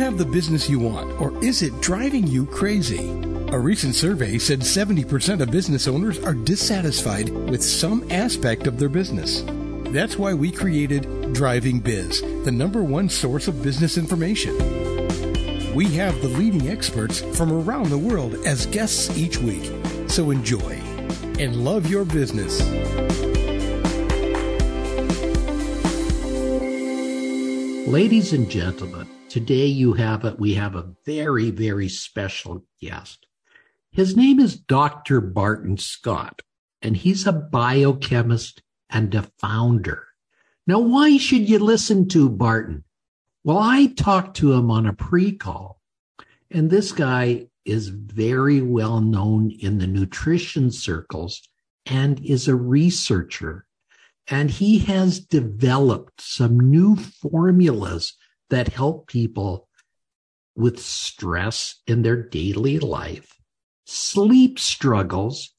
have the business you want, or is it driving you crazy? A recent survey said 70% of business owners are dissatisfied with some aspect of their business. That's why we created Driving Biz, the number one source of business information. We have the leading experts from around the world as guests each week. So enjoy and love your business. Ladies and gentlemen, today you have a, we have a very, very special guest. His name is Dr. Barton Scott, and he's a biochemist and a founder. Now, why should you listen to Barton? Well, I talked to him on a pre call, and this guy is very well known in the nutrition circles and is a researcher. And he has developed some new formulas that help people with stress in their daily life, sleep struggles,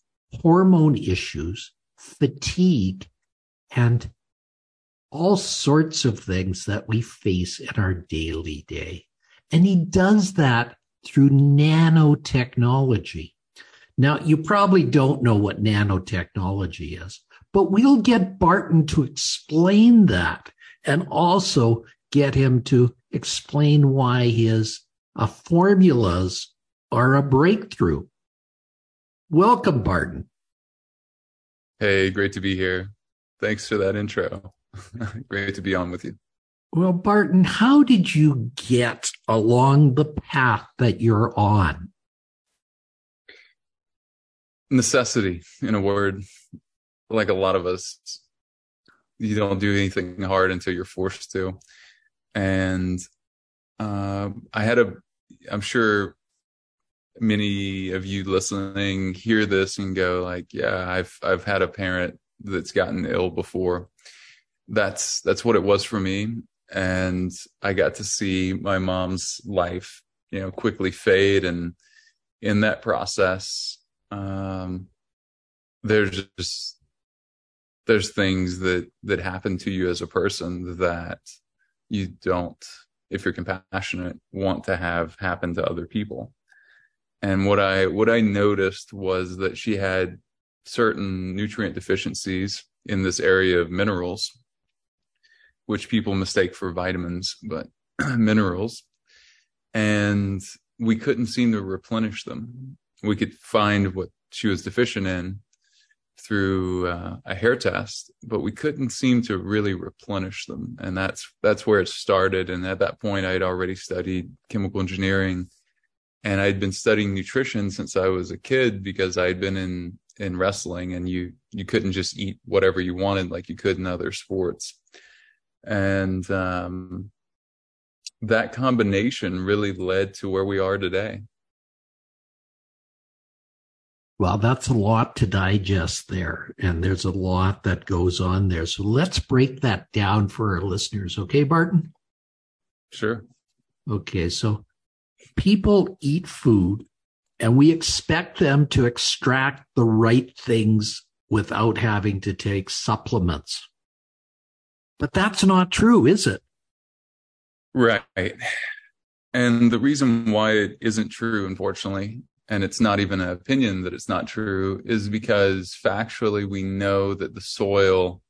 hormone issues, fatigue, and all sorts of things that we face in our daily day. And he does that through nanotechnology. Now, you probably don't know what nanotechnology is, but we'll get Barton to explain that and also get him to explain why his uh, formulas are a breakthrough. Welcome, Barton. Hey, great to be here. Thanks for that intro. great to be on with you. Well, Barton, how did you get along the path that you're on? Necessity, in a word. Like a lot of us, you don't do anything hard until you're forced to. And uh, I had a, I'm sure many of you listening hear this and go like, yeah, I've I've had a parent that's gotten ill before. That's that's what it was for me and I got to see my mom's life, you know, quickly fade. And in that process, um, there's just there's things that that happen to you as a person that you don't, if you're compassionate, want to have happen to other people. And what I what I noticed was that she had certain nutrient deficiencies in this area of minerals which people mistake for vitamins, but minerals. And we couldn't seem to replenish them. We could find what she was deficient in through uh, a hair test, but we couldn't seem to really replenish them. And that's, that's where it started. And at that point, I had already studied chemical engineering and I'd been studying nutrition since I was a kid because I had been in, in wrestling and you, you couldn't just eat whatever you wanted like you could in other sports and um, that combination really led to where we are today. Well, that's a lot to digest there. And there's a lot that goes on there. So let's break that down for our listeners. Okay, Barton? Sure. Okay. So people eat food and we expect them to extract the right things without having to take supplements. But that's not true, is it? Right. And the reason why it isn't true, unfortunately, and it's not even an opinion that it's not true, is because factually we know that the soil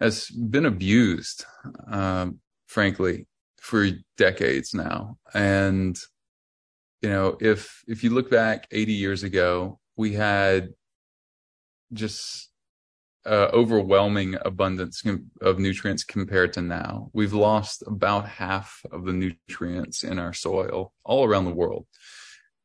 has been abused, um, frankly, for decades now. And, you know, if, if you look back 80 years ago, we had just uh, overwhelming abundance of nutrients compared to now. We've lost about half of the nutrients in our soil all around the world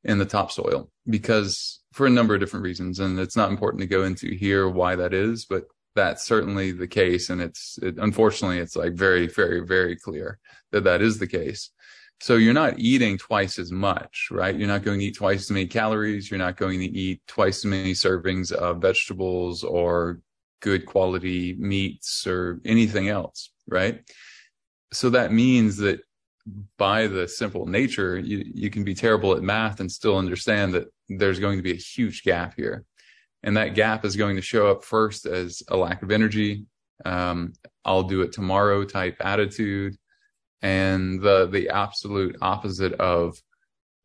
in the topsoil because for a number of different reasons. And it's not important to go into here why that is, but that's certainly the case. And it's, it, unfortunately, it's like very, very, very clear that that is the case. So you're not eating twice as much, right? You're not going to eat twice as many calories. You're not going to eat twice as many servings of vegetables or good quality meats or anything else, right? So that means that by the simple nature, you, you can be terrible at math and still understand that there's going to be a huge gap here. And that gap is going to show up first as a lack of energy. Um, I'll do it tomorrow type attitude. and the the absolute opposite of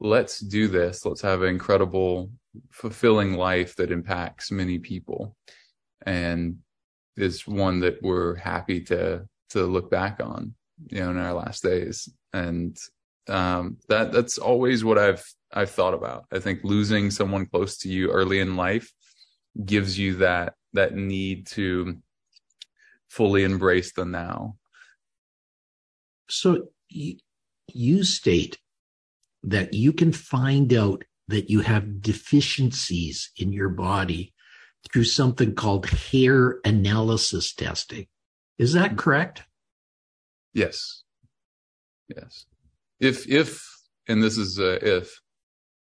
let's do this let's have an incredible fulfilling life that impacts many people and is one that we're happy to to look back on you know in our last days and um that that's always what i've i've thought about i think losing someone close to you early in life gives you that that need to fully embrace the now so you, you state that you can find out that you have deficiencies in your body through something called hair analysis testing. Is that correct? Yes. Yes. If, if, and this is a if,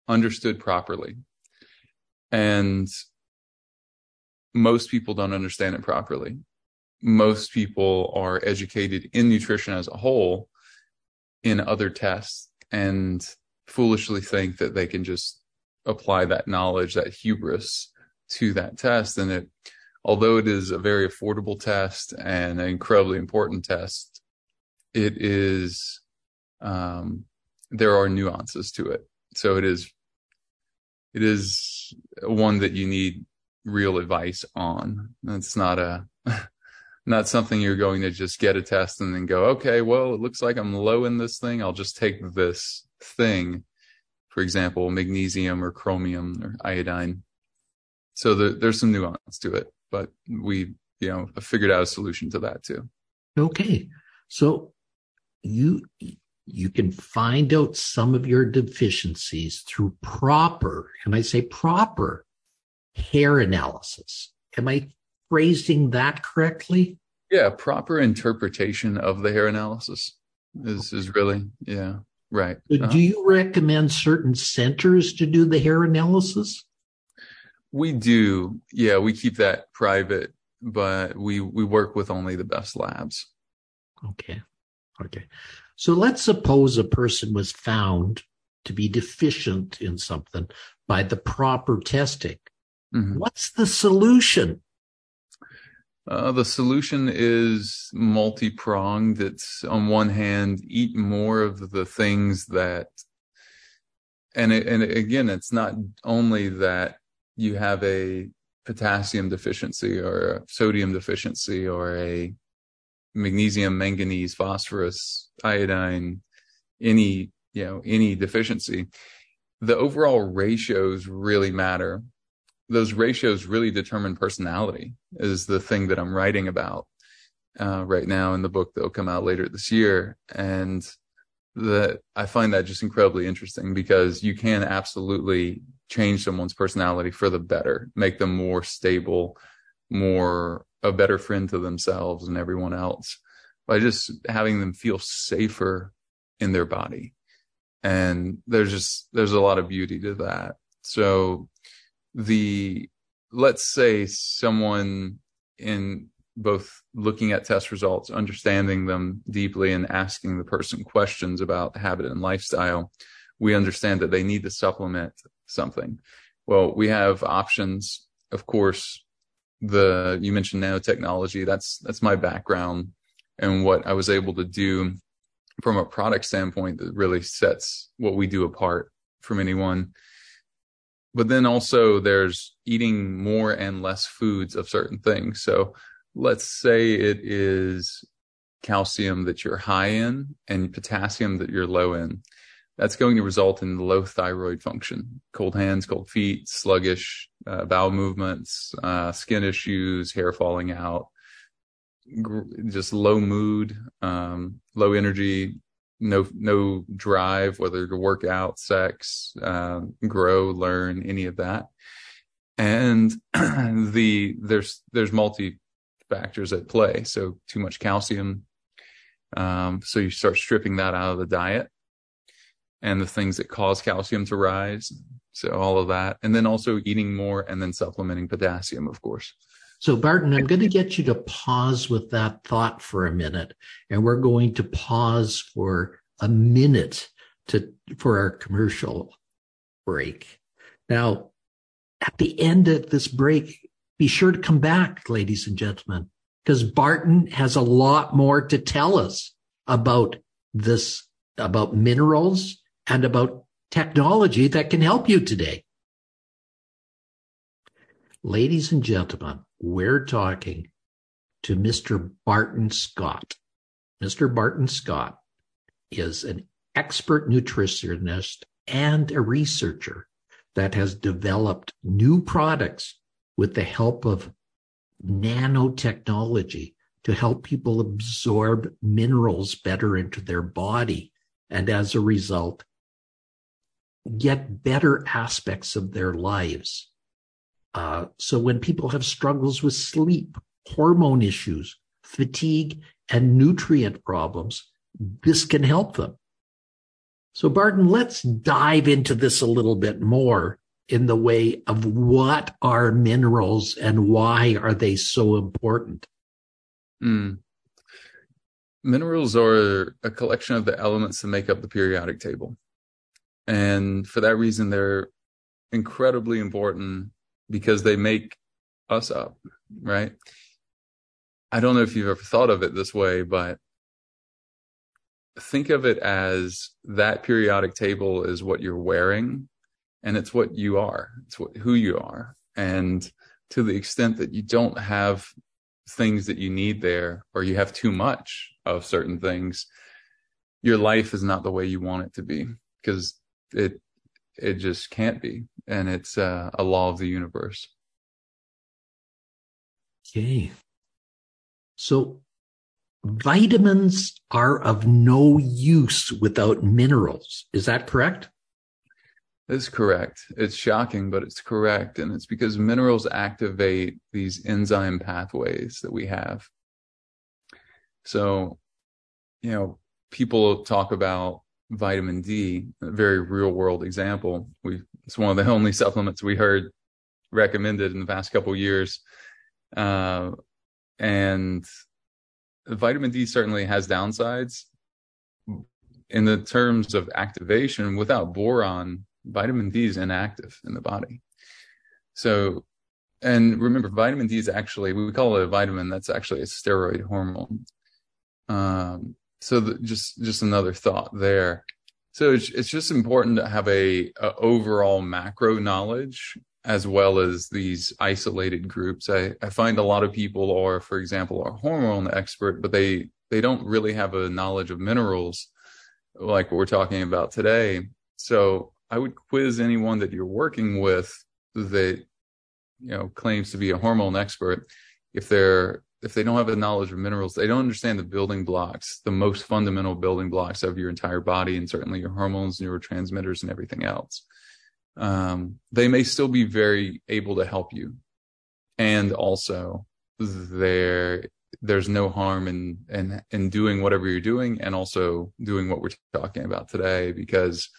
understood properly. And most people don't understand it properly. Most people are educated in nutrition as a whole in other tests and foolishly think that they can just apply that knowledge, that hubris to that test. And it, although it is a very affordable test and an incredibly important test, it is, um, there are nuances to it. So it is, it is one that you need real advice on. It's not a, not something you're going to just get a test and then go, okay, well, it looks like I'm low in this thing. I'll just take this thing, for example, magnesium or chromium or iodine. So the, there's some nuance to it, but we, you know, figured out a solution to that too. Okay. So you, you can find out some of your deficiencies through proper, and I say proper hair analysis. Am I phrasing that correctly? Yeah, proper interpretation of the hair analysis is is really yeah right. Uh-huh. Do you recommend certain centers to do the hair analysis? We do. Yeah, we keep that private, but we we work with only the best labs. Okay. Okay. So let's suppose a person was found to be deficient in something by the proper testing. Mm-hmm. What's the solution? Uh, the solution is multi pronged. It's on one hand, eat more of the things that, and it, and again, it's not only that you have a potassium deficiency or a sodium deficiency or a magnesium, manganese, phosphorus, iodine, any, you know, any deficiency. The overall ratios really matter those ratios really determine personality is the thing that I'm writing about uh, right now in the book that will come out later this year. And that I find that just incredibly interesting because you can absolutely change someone's personality for the better, make them more stable, more a better friend to themselves and everyone else by just having them feel safer in their body. And there's just, there's a lot of beauty to that. So the let's say someone in both looking at test results, understanding them deeply, and asking the person questions about habit and lifestyle, we understand that they need to supplement something. Well, we have options. Of course, the you mentioned nanotechnology. That's that's my background and what I was able to do from a product standpoint that really sets what we do apart from anyone but then also there's eating more and less foods of certain things. So let's say it is calcium that you're high in and potassium that you're low in. That's going to result in low thyroid function, cold hands, cold feet, sluggish uh, bowel movements, uh, skin issues, hair falling out, gr- just low mood, um, low energy, no no drive whether to work out sex um, grow learn any of that. And the there's there's multi factors at play. So too much calcium um, so you start stripping that out of the diet. And the things that cause calcium to rise so all of that and then also eating more and then supplementing potassium of course so, Barton, I'm going to get you to pause with that thought for a minute, and we're going to pause for a minute to for our commercial break. Now, at the end of this break, be sure to come back, ladies and gentlemen, because Barton has a lot more to tell us about this, about minerals and about technology that can help you today. Ladies and gentlemen, we're talking to Mr. Barton Scott. Mr. Barton Scott is an expert nutritionist and a researcher that has developed new products with the help of nanotechnology to help people absorb minerals better into their body. And as a result, get better aspects of their lives. Uh, so when people have struggles with sleep, hormone issues, fatigue, and nutrient problems, this can help them. So Barton, let's dive into this a little bit more in the way of what are minerals and why are they so important? Mm. Minerals are a collection of the elements that make up the periodic table. And for that reason, they're incredibly important because they make us up, right? I don't know if you've ever thought of it this way, but think of it as that periodic table is what you're wearing and it's what you are. It's what, who you are. And to the extent that you don't have things that you need there or you have too much of certain things, your life is not the way you want it to be because it it just can't be. And it's uh, a law of the universe. Okay. So vitamins are of no use without minerals. Is that correct? That's correct. It's shocking but it's correct. And it's because minerals activate these enzyme pathways that we have. So you know people talk about vitamin D, a very real world example. We it's one of the only supplements we heard recommended in the past couple years. Uh, and vitamin D certainly has downsides. In the terms of activation, without boron, vitamin D is inactive in the body. So, and remember, vitamin D is actually, we call it a vitamin, that's actually a steroid hormone. Um, so the, just just another thought there. So it's, it's just important to have a, a, overall macro knowledge as well as these isolated groups. I, I find a lot of people are for example are hormone expert but they they don't really have a knowledge of minerals like what we're talking about today. So i would quiz anyone that you're working with that you know claims to be a hormone expert if they're if they don't have a knowledge of minerals, they don't understand the building blocks, the most fundamental building blocks of your entire body, and certainly your hormones, neurotransmitters, and everything else. Um, they may still be very able to help you, and also there there's no harm in in in doing whatever you're doing, and also doing what we're talking about today, because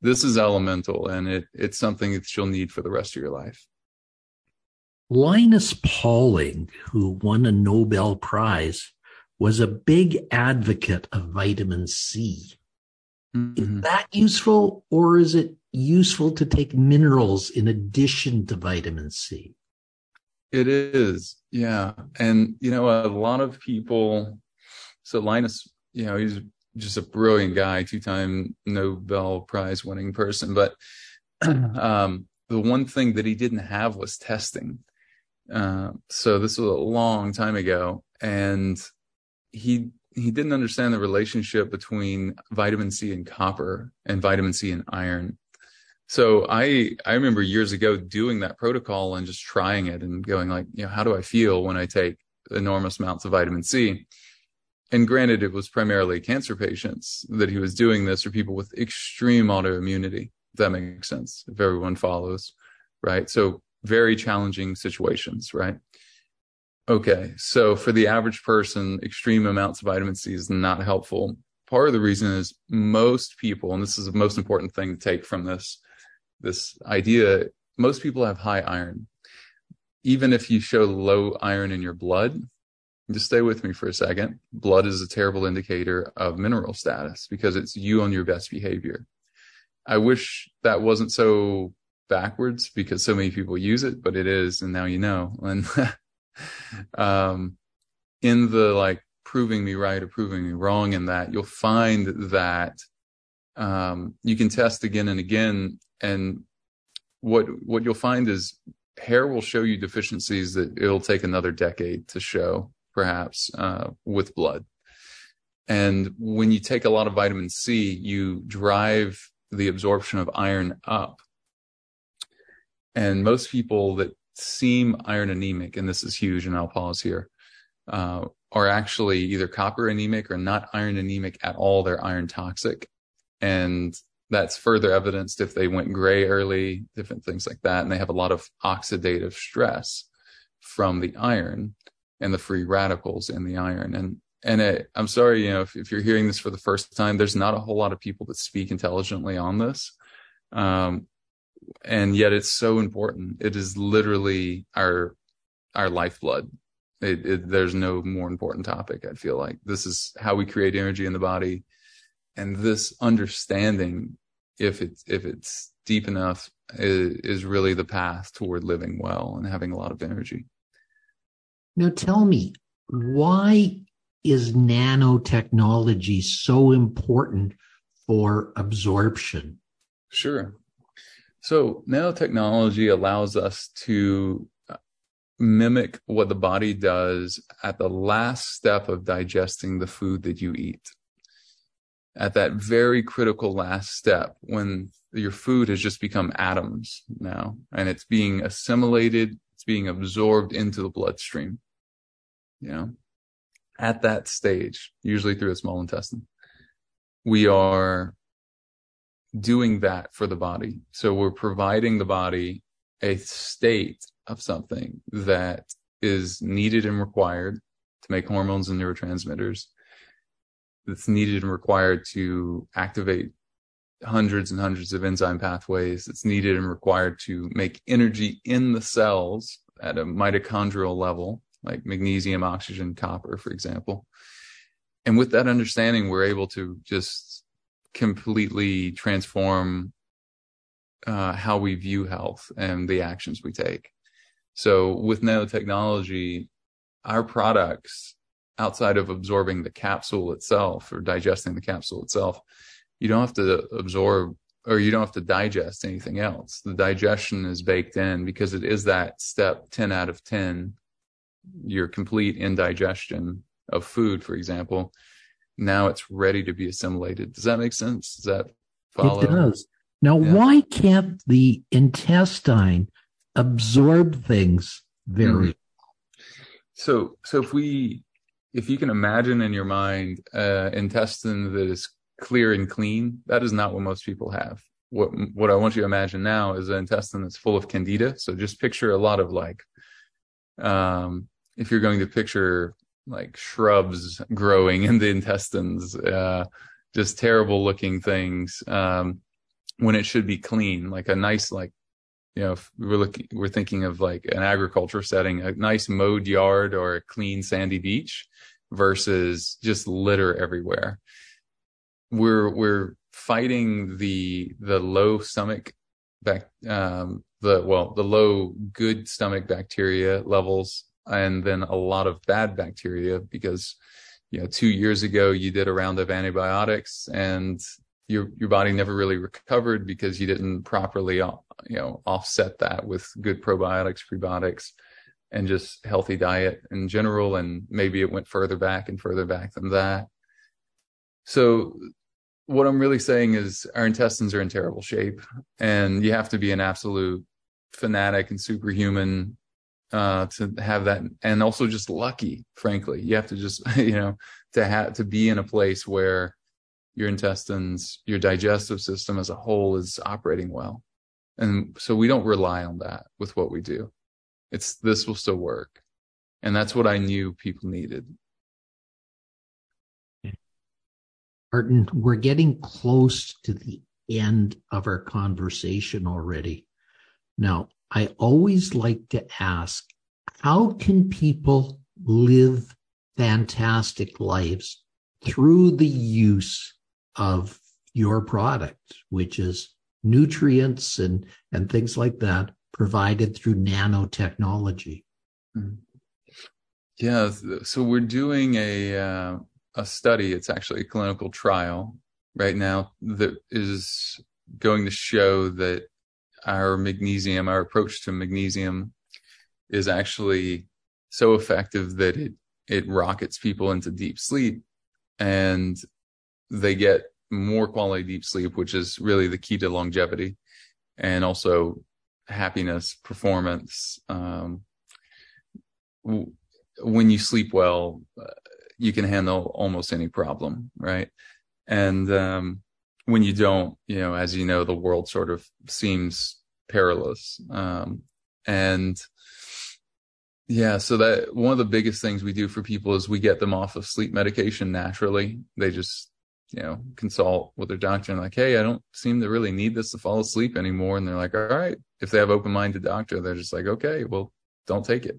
this is elemental, and it it's something that you'll need for the rest of your life. Linus Pauling, who won a Nobel Prize, was a big advocate of vitamin C. Mm-hmm. Is that useful, or is it useful to take minerals in addition to vitamin C? It is, yeah. And, you know, a lot of people, so Linus, you know, he's just a brilliant guy, two time Nobel Prize winning person. But um, the one thing that he didn't have was testing. Uh, so this was a long time ago, and he he didn't understand the relationship between vitamin C and copper and vitamin C and iron. So I I remember years ago doing that protocol and just trying it and going like, you know, how do I feel when I take enormous amounts of vitamin C? And granted, it was primarily cancer patients that he was doing this, or people with extreme autoimmunity. If that makes sense. If everyone follows, right? So very challenging situations, right? Okay, so for the average person, extreme amounts of vitamin C is not helpful. Part of the reason is most people, and this is the most important thing to take from this this idea, most people have high iron. Even if you show low iron in your blood, just stay with me for a second. Blood is a terrible indicator of mineral status because it's you on your best behavior. I wish that wasn't so backwards because so many people use it, but it is, and now you know. And um, in the like proving me right or proving me wrong in that, you'll find that um, you can test again and again, and what what you'll find is hair will show you deficiencies that it'll take another decade to show, perhaps uh, with blood. And when you take a lot of vitamin C, you drive the absorption of iron up. And most people that seem iron anemic, and this is huge, and I'll pause here, uh, are actually either copper anemic or not iron anemic at all. They're iron toxic. And that's further evidenced if they went gray early, different things like that. And they have a lot of oxidative stress from the iron and the free radicals in the iron. And and it, I'm sorry, you know, if, if, you're hearing this for the first time, there's not a whole lot of people that speak intelligently on this. Um, and yet it's so important. It is literally our, our lifeblood. It, it, there's no more important topic. I feel like this is how we create energy in the body. And this understanding, if it's, if it's deep enough, is, is really the path toward living well and having a lot of energy. Now tell me, why is nanotechnology so important for absorption? Sure. So, nanotechnology allows us to uh, mimic what the body does at the last step of digesting the food that you eat. At that very critical last step, when your food has just become atoms now and it's being assimilated, it's being absorbed into the bloodstream. You know, at that stage, usually through a small intestine, we are doing that for the body. So we're providing the body a state of something that is needed and required to make hormones and neurotransmitters. That's needed and required to activate hundreds and hundreds of enzyme pathways. It's needed and required to make energy in the cells at a mitochondrial level like magnesium, oxygen, copper, for example. And with that understanding, we're able to just completely transform uh, how we view health and the actions we take. So with nanotechnology, our products, outside of absorbing the capsule itself or digesting the capsule itself, you don't have to absorb or you don't have to digest anything else. The digestion is baked in because it is that step 10 out of 10 your complete indigestion of food, for example, now it's ready to be assimilated. Does that make sense? Does that follow? It does. Now, yeah. why can't the intestine absorb things very? Mm. So, so if we, if you can imagine in your mind, uh, intestine that is clear and clean, that is not what most people have. What, what I want you to imagine now is an intestine that's full of candida. So just picture a lot of like, um, if you're going to picture like shrubs growing in the intestines, uh, just terrible looking things, um, when it should be clean, like a nice, like, you know, we're looking, we're thinking of like an agriculture setting, a nice mowed yard or a clean sandy beach versus just litter everywhere. We're, we're fighting the, the low stomach back, um, the, well, the low good stomach bacteria levels and then a lot of bad bacteria because you know two years ago you did a round of antibiotics and your your body never really recovered because you didn't properly uh, you know offset that with good probiotics prebiotics and just healthy diet in general. And maybe it went further back and further back than that. So what i'm really saying is our intestines are in terrible shape and you have to be an absolute fanatic and superhuman uh, to have that, and also just lucky. Frankly, you have to just you know to have to be in a place where your intestines, your digestive system as a whole is operating well, and so we don't rely on that with what we do. It's this will still work, and that's what I knew people needed. Martin, we're getting close to the end of our conversation already. Now, I always like to ask how can people live fantastic lives through the use of your product, which is nutrients and, and things like that provided through nanotechnology? Hmm. Yeah, so we're doing a uh, a study. It's actually a clinical trial right now that is going to show that our magnesium, our approach to magnesium, is actually so effective that it it rockets people into deep sleep, and they get more quality deep sleep, which is really the key to longevity, and also happiness, performance. Um, when you sleep well, uh, you can handle almost any problem, right? And um, when you don't, you know, as you know, the world sort of seems perilous. Um, and yeah, so that one of the biggest things we do for people is we get them off of sleep medication naturally. They just, you know, consult with their doctor and like, hey, I don't seem to really need this to fall asleep anymore. And they're like, all right. If they have open minded doctor, they're just like, okay, well, don't take it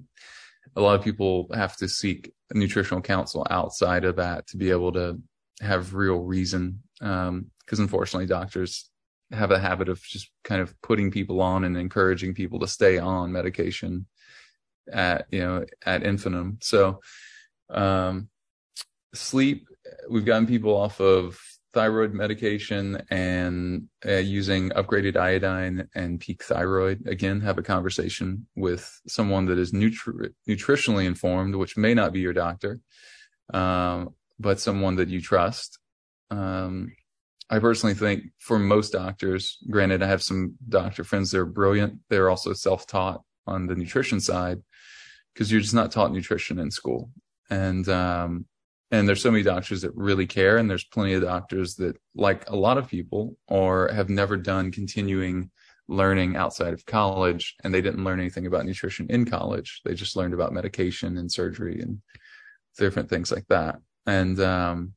a lot of people have to seek nutritional counsel outside of that to be able to have real reason. Um, cause unfortunately doctors have a habit of just kind of putting people on and encouraging people to stay on medication at, you know, at infinitum. So, um, sleep, we've gotten people off of thyroid medication and uh, using upgraded iodine and peak thyroid. Again, have a conversation with someone that is nutri- nutritionally informed, which may not be your doctor, um, but someone that you trust. Um, I personally think for most doctors, granted, I have some doctor friends that are brilliant. They're also self-taught on the nutrition side because you're just not taught nutrition in school. And, um, and there's so many doctors that really care and there's plenty of doctors that like a lot of people or have never done continuing learning outside of college and they didn't learn anything about nutrition in college they just learned about medication and surgery and different things like that and um,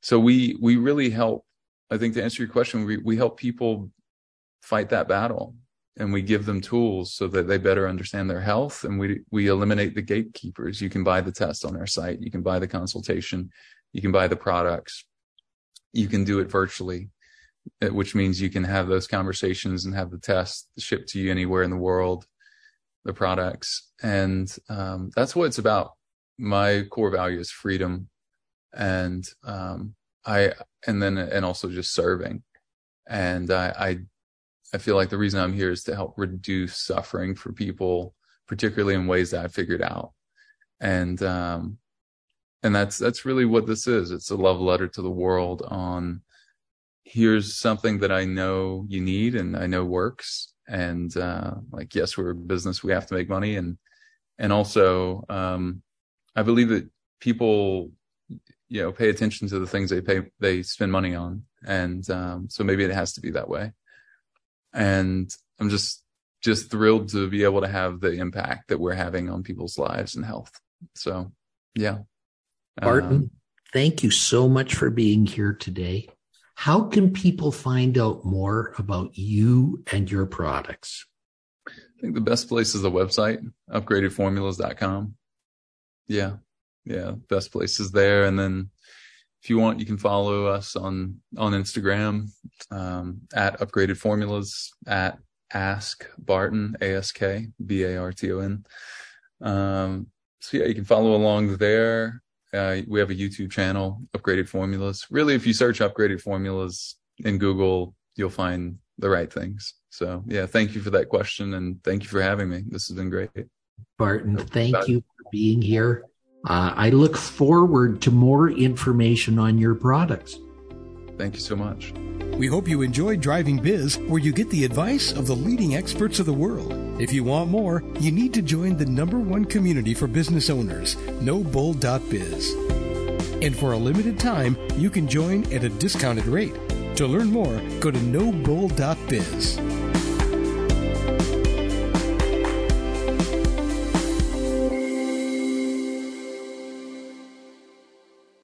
so we we really help i think to answer your question we we help people fight that battle and we give them tools so that they better understand their health and we we eliminate the gatekeepers. You can buy the test on our site. You can buy the consultation. You can buy the products. You can do it virtually eh, which means you can have those conversations and have the test shipped to you anywhere in the world the products. And um, that's what it's about. My core value is freedom and um, i and then and also just serving and i i I feel like the reason I'm here is to help reduce suffering for people, particularly in ways that I figured out. And, um, and that's, that's really what this is. It's a love letter to the world on here's something that I know you need and I know works. And, uh, like, yes, we're a business. We have to make money. And, and also, um, I believe that people, you know, pay attention to the things they pay, they spend money on. And, um, so maybe it has to be that way and I'm just just thrilled to be able to have the impact that we're having on people's lives and health. So, yeah. Barton, um, thank you so much for being here today. How can people find out more about you and your products? I think the best place is the website, upgradedformulas.com. Yeah. Yeah. Best places there. And then if you want, you can follow us on on Instagram um, at Upgraded Formulas at Ask Barton A S K B A R T O N. Um, so yeah, you can follow along there. Uh, we have a YouTube channel, Upgraded Formulas. Really, if you search Upgraded Formulas in Google, you'll find the right things. So yeah, thank you for that question and thank you for having me. This has been great. Barton, thank you for being here. Uh, I look forward to more information on your products. Thank you so much. We hope you enjoyed Driving Biz, where you get the advice of the leading experts of the world. If you want more, you need to join the number one community for business owners, nobull.biz. And for a limited time, you can join at a discounted rate. To learn more, go to nobull.biz.